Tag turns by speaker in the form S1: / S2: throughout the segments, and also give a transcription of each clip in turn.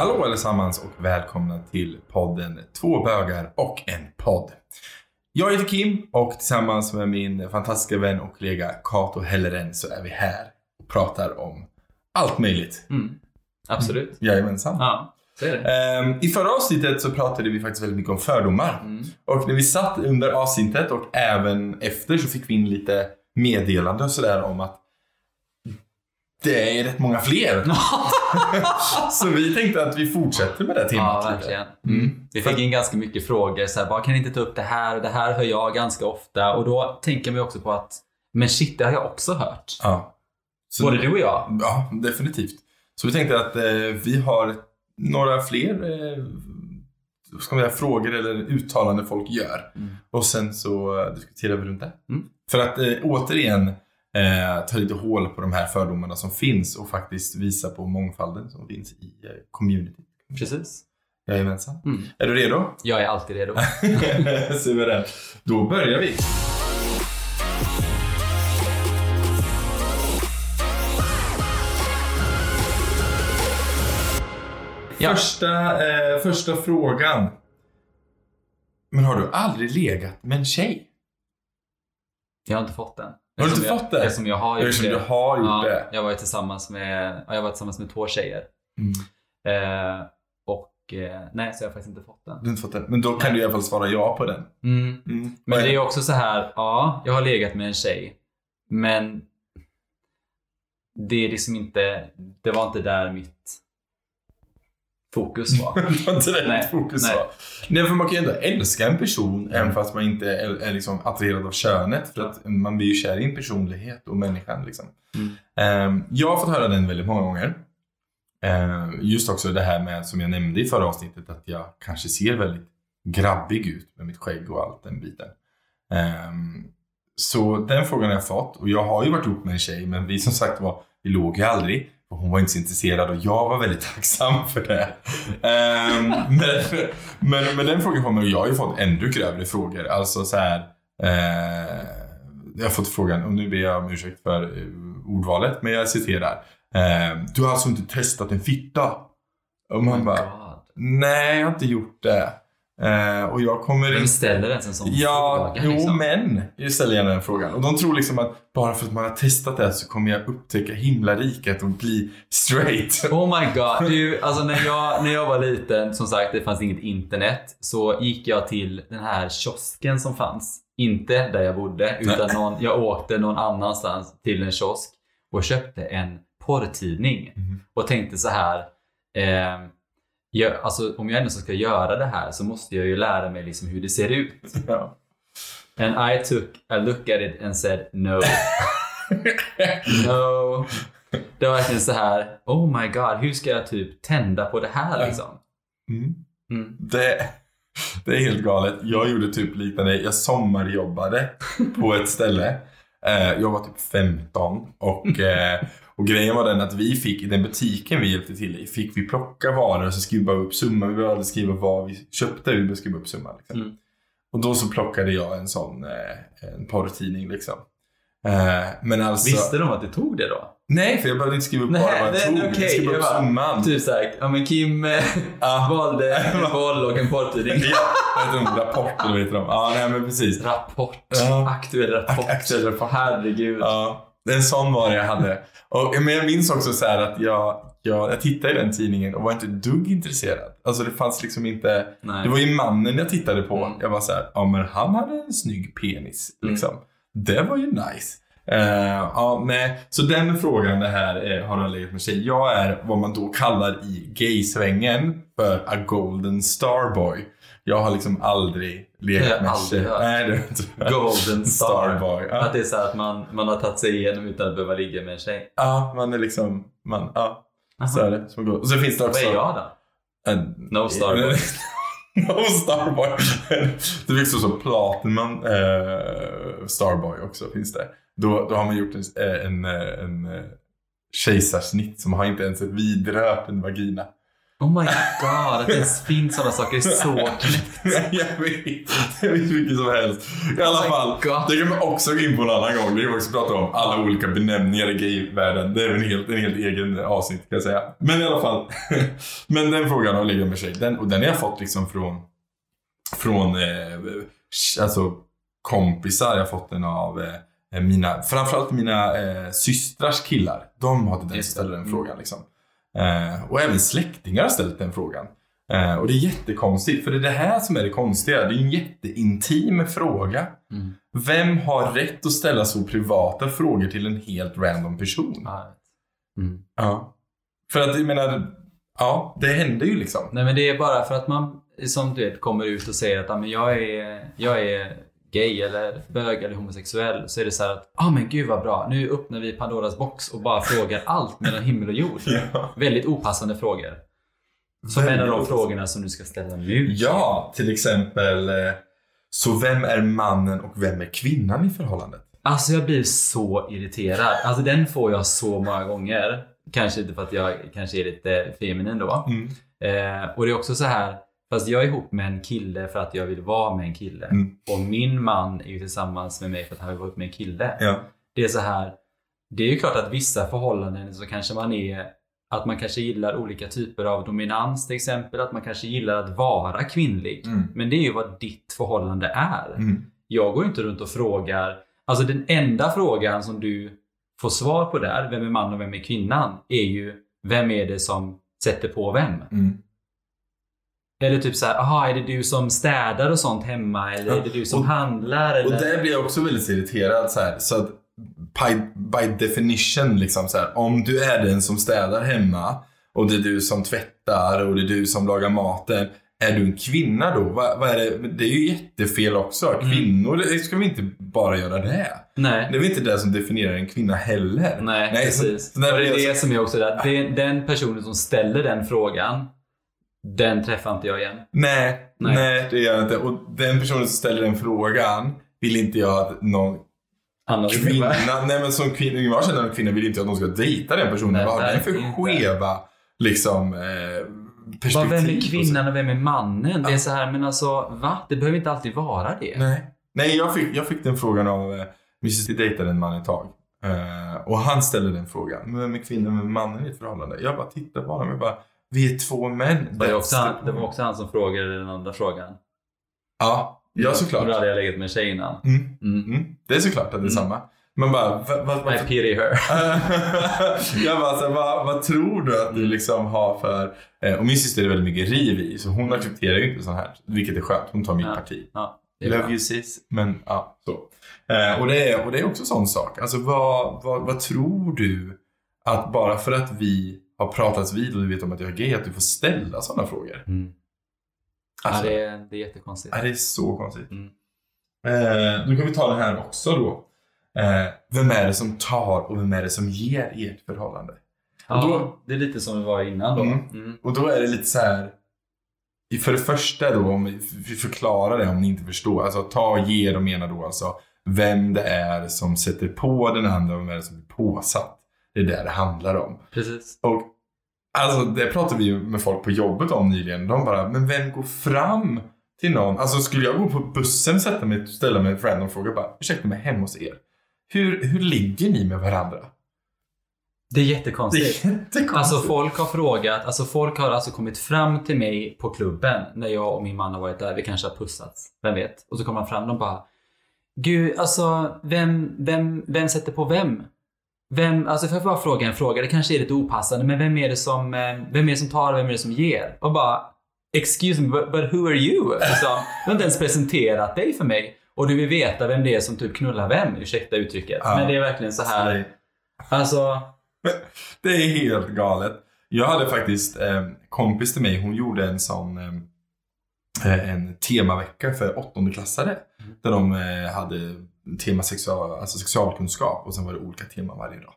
S1: Hallå allesammans och välkomna till podden Två bögar och en podd. Jag heter Kim och tillsammans med min fantastiska vän och kollega Kato Helleren så är vi här och pratar om allt möjligt.
S2: Mm. Absolut.
S1: Jajamensan.
S2: Ja.
S1: Ehm, I förra avsnittet så pratade vi faktiskt väldigt mycket om fördomar.
S2: Mm.
S1: Och när vi satt under avsnittet och även efter så fick vi in lite meddelande och sådär om att det är rätt många fler. så vi tänkte att vi fortsätter med det
S2: Ja,
S1: temat. lite.
S2: verkligen.
S1: Mm.
S2: Vi fick in ganska mycket frågor. Så här, bara, kan ni inte ta upp det här? Och det här hör jag ganska ofta. Och då tänker man också på att, men shit, det har jag också hört.
S1: Ja. Så
S2: Både du och jag.
S1: Ja, definitivt. Så vi tänkte att eh, vi har några fler eh, ska man säga, frågor eller uttalanden folk gör.
S2: Mm.
S1: Och sen så eh, diskuterar vi runt det.
S2: Mm.
S1: För att eh, återigen eh, ta lite hål på de här fördomarna som finns och faktiskt visa på mångfalden som finns i eh, community.
S2: Precis.
S1: Jajamensan.
S2: Mm.
S1: Är du redo?
S2: Jag är alltid redo.
S1: Suverän. Då börjar vi.
S2: Ja.
S1: Första, eh, första frågan. Men har du aldrig legat med en tjej?
S2: Jag har inte fått den.
S1: Har du inte fått det?
S2: Eftersom jag har gjort
S1: Eftersom
S2: det.
S1: du har gjort
S2: ja,
S1: det.
S2: Jag var tillsammans med, ja, jag var tillsammans med två tjejer.
S1: Mm.
S2: Eh, och eh, nej, så jag har faktiskt inte fått den.
S1: Du har inte fått den. Men då kan du i alla fall svara ja på den.
S2: Mm.
S1: Mm.
S2: Men det är också så här, ja, jag har legat med en tjej. Men det är liksom inte, det var inte där mitt fokus
S1: det
S2: Nej,
S1: fokus
S2: nej.
S1: var. Nej, för man kan ju ändå älska en person även fast man inte är, är liksom attraherad av könet. För att man blir ju kär i en personlighet och människan. Liksom.
S2: Mm.
S1: Ehm, jag har fått höra den väldigt många gånger. Ehm, just också det här med, som jag nämnde i förra avsnittet, att jag kanske ser väldigt grabbig ut med mitt skägg och allt den biten. Ehm, så den frågan har jag fått. Och jag har ju varit ihop med en tjej, men vi som sagt var, vi låg ju aldrig. Och hon var inte så intresserad och jag var väldigt tacksam för det. Ehm, men, men, men den frågan kommer och jag har ju fått ännu grövre frågor. Alltså så här. Eh, jag har fått frågan, och nu ber jag om ursäkt för eh, ordvalet, men jag citerar. Eh, du har alltså inte testat en fitta? Och man
S2: Oh
S1: bara,
S2: God.
S1: nej jag har inte gjort det. Eh, och jag kommer
S2: Vem ställer ens en sån
S1: Ja,
S2: fråga?
S1: jo
S2: liksom?
S1: men. Jag ställer gärna den frågan. Och de tror liksom att bara för att man har testat det så kommer jag upptäcka himlariket och bli straight.
S2: Oh my god. Du, alltså när jag, när jag var liten, som sagt det fanns inget internet, så gick jag till den här kiosken som fanns. Inte där jag bodde, utan någon, jag åkte någon annanstans till en kiosk och köpte en porrtidning.
S1: Mhm.
S2: Och tänkte så här, eh, jag, alltså, om jag ändå ska göra det här så måste jag ju lära mig liksom hur det ser ut.
S1: Ja.
S2: And I took a look at it and said no. No. Det var verkligen så här, oh my god, hur ska jag typ tända på det här liksom?
S1: Mm.
S2: Mm.
S1: Det, det är helt galet. Jag gjorde typ liknande. Jag sommarjobbade på ett ställe. Eh, jag var typ 15 och, eh, och grejen var den att vi fick, i den butiken vi hjälpte till i, fick vi plocka varor och så skrev vi bara upp summan. Vi behövde skriva vad vi köpte, vi skriva upp summan. Liksom.
S2: Mm.
S1: Och då så plockade jag en sån eh, en porrtidning liksom. Eh, men alltså...
S2: Visste de att du tog det då?
S1: Nej, för jag behövde inte skriva upp bara vad jag tog.
S2: okej,
S1: jag skrev upp
S2: bara-
S1: summan.
S2: Typ såhär, ja men Kim
S1: Ja.
S2: valde en boll och en porrtidning.
S1: Ja? Rapport eller vad heter de? Ja, nej men precis.
S2: Rapport.
S1: Ja.
S2: Aktuell rapport.
S1: Aktuell rapport.
S2: Herregud.
S1: Ja, en sån var det jag hade. Och, men jag minns också så här att jag, jag, jag tittade i den tidningen och var inte dugg intresserad. Alltså det fanns liksom inte...
S2: Nej.
S1: Det var ju mannen jag tittade på.
S2: Mm.
S1: Jag var så här, ja men han hade en snygg penis.
S2: Mm.
S1: Liksom. Det var ju nice. Eh, ja, nej. Så den frågan det här eh, har du legat med sig. Jag är vad man då kallar i gaysvängen för a golden starboy. Jag har liksom aldrig
S2: Det har jag aldrig hört.
S1: Nej, det inte.
S2: Golden star.
S1: Starboy. Ja.
S2: Att det är så att man, man har tagit sig igenom utan att behöva ligga med en tjej.
S1: Ja, man är liksom, man, ja,
S2: Aha.
S1: så är det. Går. Och så finns det
S2: Vad
S1: också...
S2: är jag då?
S1: En,
S2: No Starboy.
S1: no Starboy. det finns också Platinum eh, Starboy också, finns det. Då, då har man gjort en, en, en, en kejsarsnitt som har inte ens ett vidröpen vagina.
S2: Oh my god, att det ens finns sådana saker är så knäppt.
S1: jag vet. Det är mycket som helst. I alla
S2: Oh
S1: fall.
S2: God.
S1: Det kan man också gå in på en annan gång. Det kan vi också prata om. Alla olika benämningar i gayvärlden. Det är en helt, en helt egen avsnitt kan jag säga. Men i alla fall. Men den frågan har legat med sig. Den, och den har jag fått liksom från, från eh, alltså kompisar. Jag har fått den av eh, mina, framförallt mina eh, systrars killar. De har tendens att ställa den
S2: Mm.
S1: frågan liksom. Eh, och även släktingar har ställt den frågan. Eh, och det är jättekonstigt, för det är det här som är det konstiga. Det är en jätteintim fråga.
S2: Mm.
S1: Vem har rätt att ställa så privata frågor till en helt random person?
S2: Mm.
S1: Ja. För att jag menar, ja, det händer ju liksom.
S2: Nej men det är bara för att man som du vet kommer ut och säger att ah, men jag, är, jag är gay eller bög eller homosexuell. Så är det så här att ah men gud vad bra. Nu öppnar vi Pandoras box och bara frågar allt mellan himmel och jord.
S1: Ja.
S2: Väldigt opassande frågor. Som en av de frågorna som du ska ställa nu.
S1: Ja, till exempel. eh, Så vem är mannen och vem är kvinnan i förhållandet?
S2: Alltså jag blir så irriterad. Alltså den får jag så många gånger. Kanske inte för att jag kanske är lite feminin då.
S1: Mm.
S2: Eh, och det är också så här, fast jag är ihop med en kille för att jag vill vara med en kille.
S1: Mm.
S2: Och min man är ju tillsammans med mig för att han vill vara ihop med en kille.
S1: Ja.
S2: Det är så här, det är ju klart att vissa förhållanden så kanske man är att man kanske gillar olika typer av dominans till exempel. Att man kanske gillar att vara kvinnlig.
S1: Mm.
S2: Men det är ju vad ditt förhållande är.
S1: Mm.
S2: Jag går inte runt och frågar. Alltså den enda frågan som du får svar på där, vem är man och vem är kvinnan? Är ju, vem är det som sätter på vem?
S1: Mm.
S2: Eller typ så här, aha, är det du som städar och sånt hemma? Eller är det du som
S1: och-
S2: handlar? Eller?
S1: Och där blir jag också väldigt irriterad. Så, här, så att by, by definition, liksom, så här, om du är den som städar hemma och det är du som tvättar och det är du som lagar maten. Är du en kvinna då? Vad, vad är det? det är ju jättefel också.
S2: Mm.
S1: Kvinnor, det ska vi inte bara göra det.
S2: Nej.
S1: Det är väl inte det som definierar en kvinna heller.
S2: Nej,
S1: Nej,
S2: precis.
S1: så- så
S2: det är det som är också. Den, den personen som ställer den frågan, den träffar inte jag igen.
S1: Nej,
S2: Nej.
S1: nej. det gör jag inte. Och den personen som ställer den frågan vill inte jag att någon
S2: Anna
S1: kvinna, nej men som kvinna, jag känner en kvinna vill inte att någon ska dejta den personen.
S2: Nej,
S1: Vad har den för
S2: inte.
S1: skeva liksom, eh, perspektiv?
S2: vem är kvinnan och vem är mannen? Det är så här, men alltså va? Det behöver inte alltid vara det.
S1: Nej, nej jag, fick, jag fick den frågan av eh, min syster dejtade en man ett tag. Eh, och han ställde den frågan. Men vem är kvinnan och vem är mannen i ett förhållande? Jag bara tittar på honom och bara, vi är två män.
S2: Det var, också han, det var också han som frågade den andra frågan.
S1: Ja, ja såklart.
S2: Då hade jag legat med tjej innan.
S1: Mm,
S2: Mm.
S1: mm. Det är såklart att det är
S2: Mm.
S1: samma. Men bara, va, va,
S2: I
S1: varför
S2: pity her.
S1: jag bara, så vad, vad tror du att du liksom har för... Eh, och min syster är väldigt mycket riv i, så hon accepterar ju inte sånt här. Vilket är skönt, hon tar mitt
S2: Ja.
S1: parti.
S2: Ja,
S1: Love you sis. Men ja, så. Eh, och, det är, och det är också en sån sak. Alltså vad, vad, vad tror du att bara för att vi har pratats vid och du vet om att jag är gay, att du får ställa sådana frågor?
S2: Mm.
S1: Alltså,
S2: ja, det, är, det är jättekonstigt.
S1: ja, det är så konstigt.
S2: Mm.
S1: Eh, då kan vi ta det här också då. Eh, vem är det som tar och vem är det som ger i ert förhållande?
S2: Ja,
S1: då-
S2: det är lite som det var innan då.
S1: Mm.
S2: Mm.
S1: Och då är det lite så här. För det första då, om vi vi förklarar det om ni inte förstår. Alltså ta och ge och menar då alltså vem det är som sätter på den andra och vem är det som blir påsatt. Det är det det handlar om.
S2: Precis.
S1: Och alltså det pratade vi ju med folk på jobbet om nyligen. De bara, men vem går fram till någon? Alltså skulle jag gå på bussen, sätta mig ställa mig en random fråga bara, ursäkta mig hemma hos er. Hur, hur ligger ni med varandra?
S2: Det är
S1: Det
S2: jättekonstigt.
S1: är jättekonstigt.
S2: Alltså folk har frågat, alltså folk har alltså kommit fram till mig på klubben när jag och min man har varit där. Vi kanske har pussats, vem vet? Och så kommer han fram och bara Gud, alltså vem, vem, vem sätter på vem? Vem, alltså får jag bara fråga en fråga? Det kanske är lite opassande, men vem är det som, eh, vem är det som tar och vem är det som ger? Och bara Excuse me, but, but who are you? Liksom. Du har inte ens presenterat dig för mig. Och du vill veta vem det är som typ knullar vem, ursäkta uttrycket.
S1: Ja.
S2: Men det är verkligen så här. Alltså,
S1: Det är helt galet. Jag hade faktiskt eh, kompis till mig, hon gjorde en sån eh, en temavecka för åttondeklassare.
S2: Mm.
S1: Där de eh, hade tema sexual, alltså sexualkunskap och sen var det olika teman varje dag.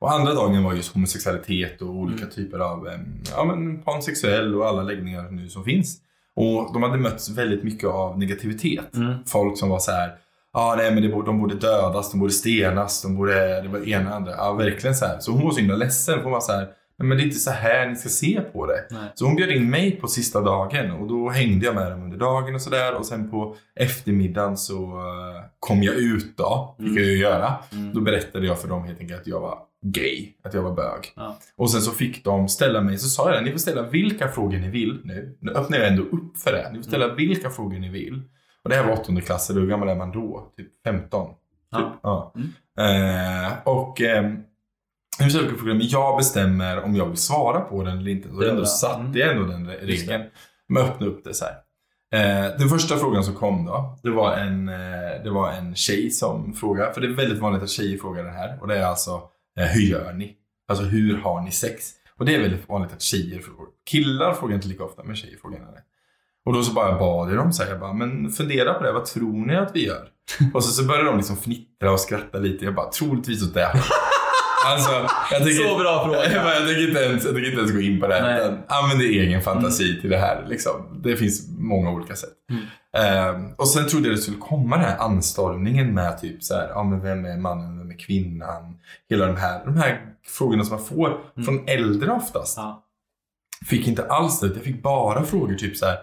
S1: Och andra dagen var just homosexualitet och olika
S2: Mm.
S1: typer av eh, ja, men pansexuell och alla läggningar nu som finns. Och de hade mötts väldigt mycket av negativitet.
S2: mm.
S1: Folk som var så här. Ah, nej men det borde, de borde dödas, de borde stenas, de borde, det var ena och andra. Ja, verkligen så här. Så hon var så himla ledsen för hon var så här. Men det är inte så här ni ska se på det.
S2: Nej.
S1: Så hon bjöd in mig på sista dagen och då hängde jag med dem under dagen och sådär. Och sen på eftermiddagen så eh, kom jag ut då, fick
S2: Mm.
S1: jag ju göra.
S2: Mm.
S1: Då berättade jag för dem helt enkelt att jag var gay, att jag var bög.
S2: Ja.
S1: Och sen så fick de ställa mig, så sa jag det, ni får ställa vilka frågor ni vill nu. Nu öppnar jag ändå upp för det. Ni får ställa
S2: Mm.
S1: vilka frågor ni vill. Och det här var åttonde klass, hur gammal är man då? Typ 15? Typ.
S2: Ja.
S1: Ja.
S2: Mm.
S1: Eh, och eh, försöker jag bestämmer om jag vill svara på den eller inte. Så
S2: Det
S1: ändå satte
S2: Mm.
S1: jag ändå den
S2: det.
S1: regeln. Men öppna upp det så här. Eh, den första frågan som kom då, det var, en, eh, det var en tjej som frågade. För det är väldigt vanligt att tjejer frågar det här. Och det är alltså, eh, hur gör ni? Alltså hur har ni sex? Och det är väldigt vanligt att tjejer frågar. Killar frågar inte lika ofta, men tjejer frågar det. Och då så bara bad jag dem så här, jag bara, men fundera på det, vad tror ni att vi gör? Och så, så började de liksom fnittra och skratta lite. Jag bara, troligtvis åt det. Alltså, jag tänker,
S2: Så bra fråga.
S1: Jag, tänker inte ens, jag tänker inte ens gå in på det. Utan, använd din egen fantasi till det här. Liksom. Det finns många olika sätt.
S2: Mm.
S1: Ehm, och sen trodde jag det skulle komma den här anstormningen med typ så här, ja men vem är mannen, vem är kvinnan? Hela de här, de här frågorna som man får
S2: Mm.
S1: från äldre oftast.
S2: Ja.
S1: Fick inte alls det. Jag fick bara frågor typ så här,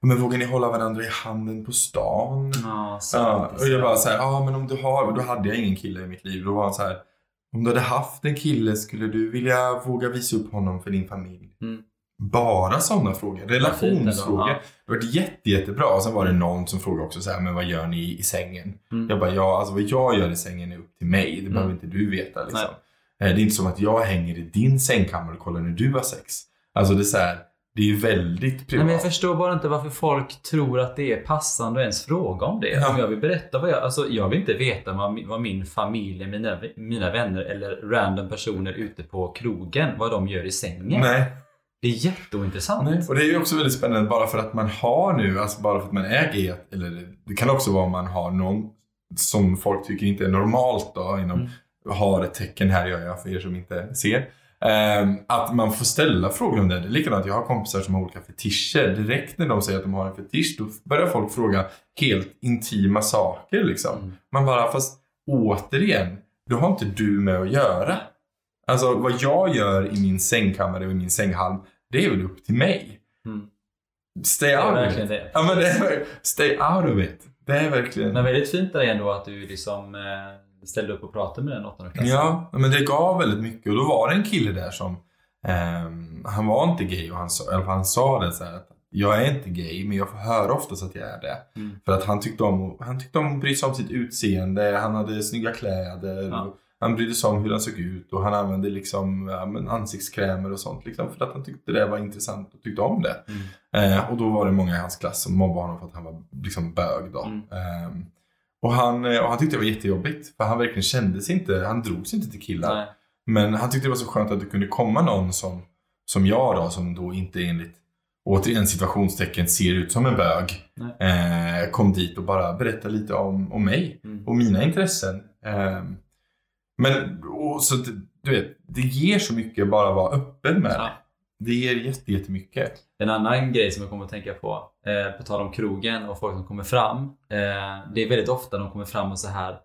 S1: "Ja, men vågar ni hålla varandra i handen på stan?
S2: Ja, så
S1: Ja, och jag bara så här, ja men om du har, då hade jag ingen kille i mitt liv. Då var han så här, om du hade haft en kille, skulle du vilja våga visa upp honom för din familj?
S2: Mm.
S1: Bara sådana frågor. Relationsfrågor.
S2: ja.
S1: Det var jätte, jättebra. Och sen var det någon som frågade också så här, men vad gör ni i sängen?
S2: Mm.
S1: Jag bara, ja, alltså vad jag gör i sängen är upp till mig. Det behöver inte du veta liksom. Eh, Det är inte som att jag hänger i din sängkammare och kollar när du har sex. Alltså det är så här, det är ju väldigt
S2: Nej,
S1: privat.
S2: men jag förstår bara inte varför folk tror att det är passande att ens fråga om det.
S1: Ja.
S2: Om jag vill berätta vad jag... Alltså, jag vill inte veta vad, vad min familj, mina, mina vänner eller random personer ute på krogen, vad de gör i sängen.
S1: Nej.
S2: Det är jätteointressant.
S1: Nej. Och det är ju också väldigt spännande bara för att man har nu, alltså bara för att man gay, eller det kan också vara om man har någon som folk tycker inte är normalt då, inom,
S2: Mm.
S1: har ett tecken här gör jag för er som inte ser. Ehm, att man får ställa frågor om det. Det är likadant, jag har kompisar som har olika fetischer. Direkt när de säger att de har en fetisch, då börjar folk fråga helt intima saker liksom.
S2: Mm.
S1: Man bara, fast återigen, då har inte du med att göra. Alltså vad jag gör i min sängkammare och i min sänghalm, det är väl upp till mig.
S2: Mm.
S1: Stay out of it. Ja men det är stay out of it. Är verkligen...
S2: Men väldigt fint där ändå att du liksom eh, ställde upp och pratade med den åttonde klassen.
S1: Ja, men det gav väldigt mycket. Och då var det en kille där som, ehm, han var inte gay och han sa, eller han sa det så här att jag är inte gay men jag får höra oftast att jag är det.
S2: Mm.
S1: För att han tyckte om, han tyckte om att bry sig om sitt utseende, han hade snygga kläder.
S2: Ja.
S1: Och han brydde sig om hur han såg ut och han använde liksom ja, men ansiktskrämer och sånt. Liksom, för att han tyckte det var intressant och tyckte om det.
S2: Mm.
S1: Eh, och då var det många i hans klass som mobbade honom för att han var liksom bög då.
S2: Mm.
S1: Ehm, och, han, eh, och han tyckte det var jättejobbigt. För han verkligen kände sig inte, han drogs inte till killar.
S2: Nej.
S1: Men han tyckte det var så skönt att det kunde komma någon som, som jag då, som då inte enligt återigen situationstecken ser ut som en bög. Eh, kom dit och bara berättade lite om, om mig
S2: Mm.
S1: och mina intressen. Men och så, du vet, det ger så mycket bara att vara öppen med
S2: Ja.
S1: det. Det ger jätte, jättemycket.
S2: En annan grej som jag kommer att tänka på, eh, på tal om krogen och folk som kommer fram. Eh, det är väldigt ofta de kommer fram och så här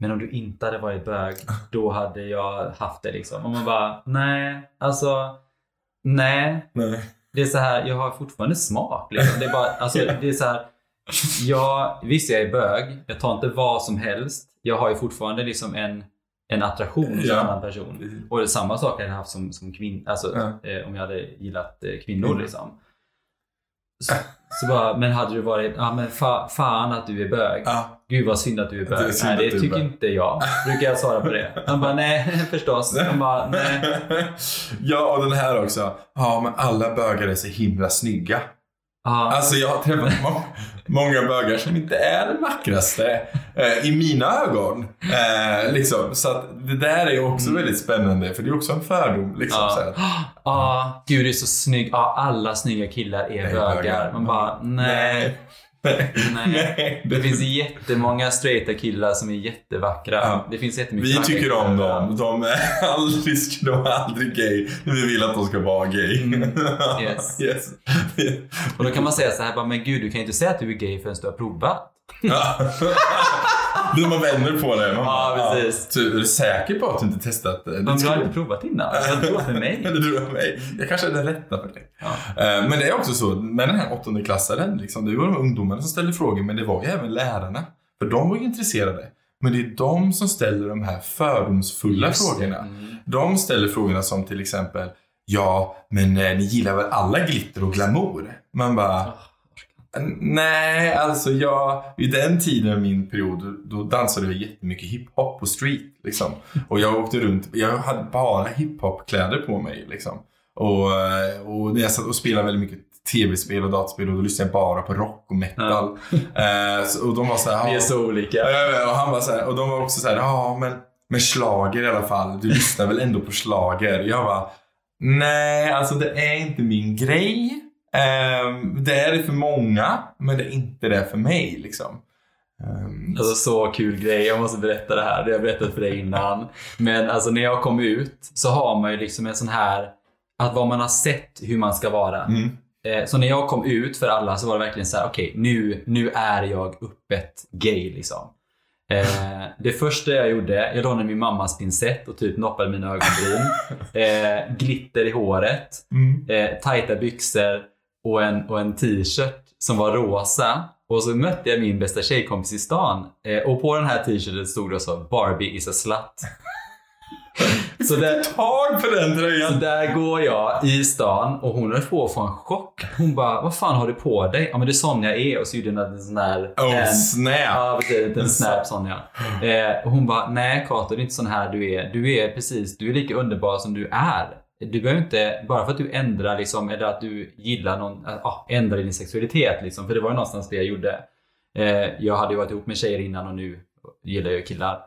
S2: Men om du inte hade varit bög, då hade jag haft det liksom. Och man bara, nej, alltså, nej.
S1: Nej.
S2: Det är så här, jag har fortfarande smak. Liksom. Det är bara, alltså, det är så här, jag, visst jag är bög, jag tar inte vad som helst. Jag har ju fortfarande liksom en, en attraktion en
S1: Ja.
S2: annan person. Och det samma sak hade jag haft som, som kvinna, alltså
S1: Ja.
S2: eh, om jag hade gillat eh, kvinnor
S1: Mm.
S2: liksom. Så, så bara, men hade du varit, ja men fa, fan att du är bög.
S1: Ja.
S2: Gud vad synd att du är
S1: Det är
S2: bög. nej det tycker
S1: bög.
S2: inte jag. Brukar jag svara på det. Han bara, nej förstås. Han bara, nej.
S1: ja, och den här också. Ja, men alla bögar är så himla snygga.
S2: Ja,
S1: Alltså jag har träffat må- många bögar som inte är det vackraste eh, i mina ögon. Eh, liksom. Så att det där är också
S2: Mm.
S1: väldigt spännande för det är också en fördom. Liksom, så här.
S2: Ja, gud du är så snygg. Ja, alla snygga killar är bögar.
S1: bögar.
S2: Man bara, nej.
S1: Nej.
S2: Nej.
S1: Nej.
S2: Det finns jättemånga straighta killar som är jättevackra.
S1: Ja.
S2: Det finns jättemycket
S1: Vi tycker om dem. De är aldrig, de är aldrig gay. Vi vill att de ska vara gay.
S2: Mm. Yes.
S1: yes.
S2: Och då kan man säga så här, bara, men gud du kan ju inte säga att du är gay förrän du har provat.
S1: Ja. När man vänder på det. Man
S2: Ja,
S1: bara,
S2: precis.
S1: Så är du säker på att du inte testat det?
S2: Men du har inte provat innan? Jag tror för mig.
S1: Eller du och mig. Jag kanske är den rätta för dig.
S2: Ja.
S1: Eh, Men det är också så med den här åttondeklassaren. Liksom, det var de ungdomarna som ställde frågor, men det var ju även lärarna. För de var ju intresserade. Men det är de som ställer de här fördomsfulla
S2: Just
S1: frågorna.
S2: Mm.
S1: De ställer frågorna som till exempel Ja, men eh, ni gillar väl alla glitter och glamour? Man bara Nej, alltså jag, i den tiden min period, då dansade jag jättemycket hiphop på street. Liksom. Och jag åkte runt, jag hade bara hiphop-kläder på mig. Liksom. Och, eh, och när jag satt och spelade väldigt mycket tv-spel och dataspel och då lyssnade jag bara på rock och metal. Eh, så, och de var så här,
S2: Vi är
S1: "Ja."
S2: så olika.
S1: Ja, ja, ja, och han var så här, och de var också så här, ja men, men slager i alla fall. Du lyssnar väl ändå på slager? Jag bara, nej alltså det är inte min grej. Ehm, det är det för många, men det är inte det för mig liksom. Ehm,
S2: Alltså så kul grej, jag måste berätta det här. Det har jag berättat för dig innan. Men alltså när jag kom ut så har man ju liksom en sån här, att vad man har sett hur man ska vara.
S1: mm,
S2: Eh, Så när jag kom ut för alla så var det verkligen så här: okej nu, nu är jag öppet gay liksom. Eh, det första jag gjorde, jag lånade min mammas pincett och typ noppade mina ögonbryn. Eh, glitter i håret.
S1: mm.
S2: eh, tajta byxor och en, och en t-shirt som var rosa. Och så mötte jag min bästa tjejkompis i stan. Eh, och på den här t-shirten stod det så Barbie is a slut. så, där,
S1: Tag på den
S2: så
S1: tröjan!
S2: där går jag i stan och hon höll på att få en chock. Hon bara, vad fan har du på dig? Ja men det är Sonja är och så gjorde hon en sån där...
S1: Oh
S2: en,
S1: snap!
S2: Ja, precis. En snap Sonja. Eh, och hon bara, nej Kato, det är inte sån här du är. Du är precis, du är lika underbar som du är. Du behöver inte, bara för att du ändrar liksom, eller att du gillar någon, äh, ah, ändrar din sexualitet liksom. För det var ju någonstans det jag gjorde. Eh, jag hade ju varit ihop med tjejer innan och nu gillar jag killar.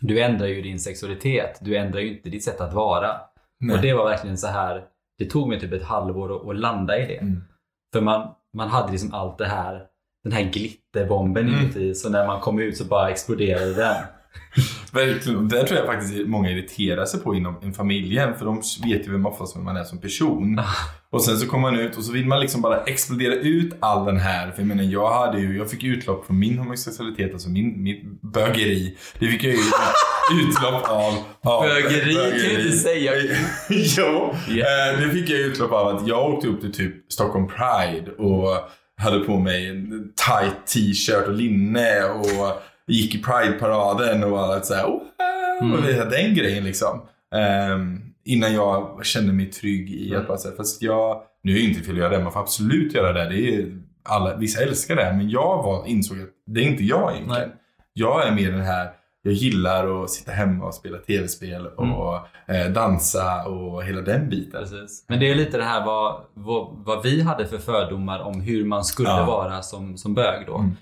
S2: Du ändrar ju din sexualitet. Du ändrar ju inte ditt sätt att vara.
S1: Nej.
S2: Och det var verkligen så här. Det tog mig typ ett halvår att, att landa i det.
S1: Mm.
S2: För man, man hade liksom allt det här, den här glitterbomben
S1: Mm.
S2: inuti. Så när man kom ut så bara exploderade den.
S1: Verkligen. Det tror jag faktiskt många irriterar sig på inom en familjen. För de vet ju vem oftast vem man är som person. Och sen så kommer man ut och så vill man liksom bara explodera ut all den här. För jag menar, jag hade ju, jag fick utlopp från min homosexualitet, alltså min, mitt bögeri. Det fick jag ju utlopp av. av
S2: Bögeri kan du inte säga.
S1: jo,
S2: Yeah.
S1: det fick jag utlopp av att jag åkte upp till typ Stockholm Pride och hade på mig en tight t-shirt och linne och gick i Pride-paraden och allt såhär. Oh,
S2: Mm.
S1: och det, den grejen liksom. Ehm, innan jag kände mig trygg i
S2: Mm.
S1: att bara säga, fast jag, nu är det inte fel att göra det, man får absolut göra det. det är, alla, vissa älskar det, men jag var, insåg att det är inte jag egentligen.
S2: Nej.
S1: Jag är mer den här, jag gillar att sitta hemma och spela tv-spel och eh, dansa och hela den biten.
S2: Precis. Men det är lite det här vad, vad, vad vi hade för fördomar om hur man skulle
S1: Ja.
S2: vara som, som bög då.
S1: Mm.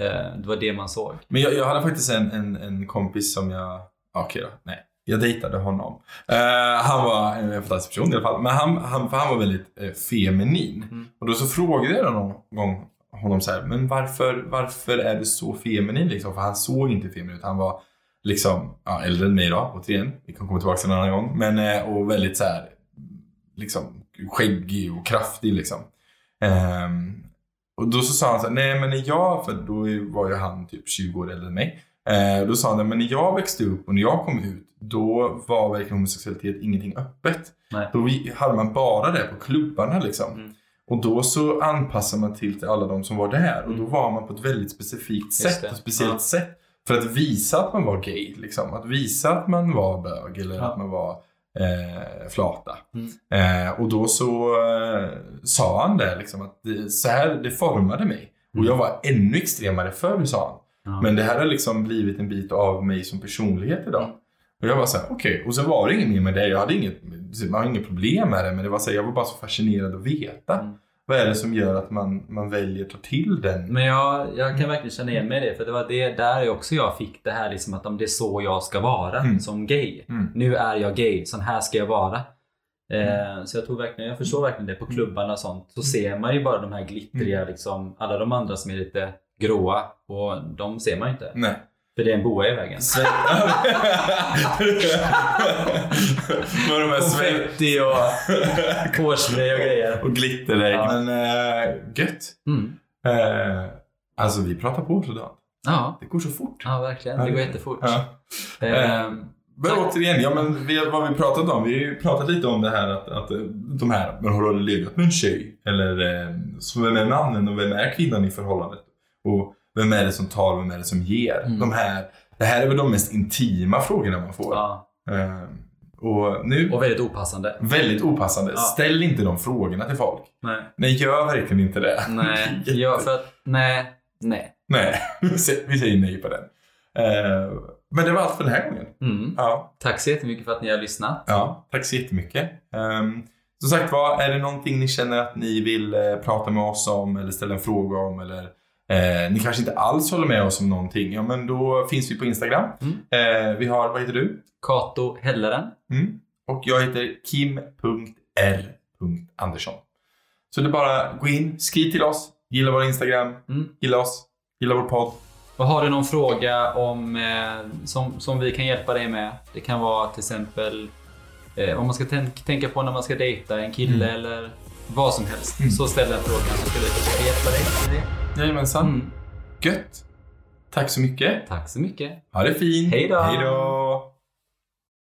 S2: Eh, det var det man såg.
S1: Men jag, jag hade faktiskt en, en, en kompis som jag, okej då, nej. Jag dejtade honom. Eh, han var en fantastisk person i alla fall. Men han, han, för han var väldigt eh, feminin.
S2: Mm.
S1: Och då så frågade jag någon gång honom så här, men varför, varför är du så feminin liksom? För han såg inte feminin ut. Han var liksom, ja, äldre än mig då, återigen. Vi kan komma tillbaka till en annan gång. Men, eh, och väldigt så här, liksom skäggig och kraftig liksom. Ehm, och då så sa han så här, nej men när jag, för då var ju han typ 20 år äldre än mig. Eh, då sa han, men när jag växte upp och när jag kom ut, då var verkligen homosexualitet ingenting öppet.
S2: Nej.
S1: Då hade man bara det på klubbarna liksom.
S2: Mm.
S1: Och då så anpassar man till, till alla de som var där. Och då
S2: Mm.
S1: var man på ett väldigt specifikt sätt, ett speciellt
S2: Ja.
S1: sätt. För att visa att man var gay, liksom. Att visa att man var bög eller
S2: Ja.
S1: att man var eh, flata.
S2: Mm.
S1: Eh, och då så eh, sa han det, liksom, att det, så här, det formade mig. Och jag var ännu extremare förr, sa han.
S2: Ja.
S1: Men det här har liksom blivit en bit av mig som personlighet idag.
S2: Mm.
S1: Och jag var så här, okej. Och så var det inget mer med det. Jag hade inget, man hade inget problem med det. Men det var så här, jag var bara så fascinerad att veta.
S2: Mm.
S1: Vad är det som gör att man, man väljer att ta till den?
S2: Men jag, jag kan verkligen känna igen mig i det. För det var det där också jag fick det här liksom att om det är så jag ska vara
S1: Mm.
S2: som gay.
S1: Mm.
S2: Nu är jag gay, sån här ska jag vara.
S1: Mm.
S2: Eh, så jag tror verkligen, jag förstår verkligen det. På klubbarna och sånt så ser man ju bara de här glittriga,
S1: Mm.
S2: liksom, alla de andra som är lite gråa. Och de ser man ju inte.
S1: Nej.
S2: För det är en boa i vägen.
S1: Sve- Med de här
S2: Konfetti och hårspray och grejer.
S1: och glitterägg.
S2: Ja.
S1: Men äh, gött.
S2: Mm.
S1: Eh, alltså vi pratar på sådant.
S2: Ja,
S1: Det går så fort.
S2: ja verkligen. Det går jättefort.
S1: Ja.
S2: Ehm,
S1: Men
S2: Tack.
S1: återigen, ja, men vi, vad vi pratat om? Vi har ju pratat lite om det här att, att de här, men har du legat med en tjej? Eller så vem är mannen och vem är kvinnan i förhållandet? Och vem är det som tar, vem är det som ger?
S2: Mm.
S1: De här, det här är väl de mest intima frågorna man får.
S2: ja.
S1: Eh, och nu,
S2: Och väldigt opassande.
S1: väldigt opassande.
S2: Ja.
S1: Ställ inte de frågorna till folk.
S2: Nej.
S1: Nej, gör verkligen inte det.
S2: Nej, ja, för att, nej, nej.
S1: Nej, vi säger- vi säger nej på den. Eh, men det var allt för den här gången.
S2: Mm.
S1: Ja.
S2: Tack så jättemycket för att ni har lyssnat.
S1: Ja, tack så jättemycket. Um, som sagt var, är det någonting ni känner att ni vill eh, prata med oss om eller ställa en fråga om eller eh, ni kanske inte alls håller med oss om någonting, ja men då finns vi på Instagram.
S2: Mm.
S1: Eh, vi har, vad heter du?
S2: Kato Helleren.
S1: Mm. Och jag heter kim.r.andersson. Så det är bara gå in, skriv till oss, gilla vår Instagram,
S2: Mm.
S1: gilla oss, gilla vår podd.
S2: Och har du någon fråga om, eh, som, som vi kan hjälpa dig med? Det kan vara till exempel eh, vad man ska tänk, tänka på när man ska dejta en kille
S1: Mm.
S2: eller vad som helst.
S1: Mm.
S2: Så ställ den frågan så ska vi försöka hjälpa dig med det.
S1: Jajamensan.
S2: Mm.
S1: Gött. Tack så mycket.
S2: Tack så mycket.
S1: Ha det fint.
S2: Hej då.
S1: Hej då.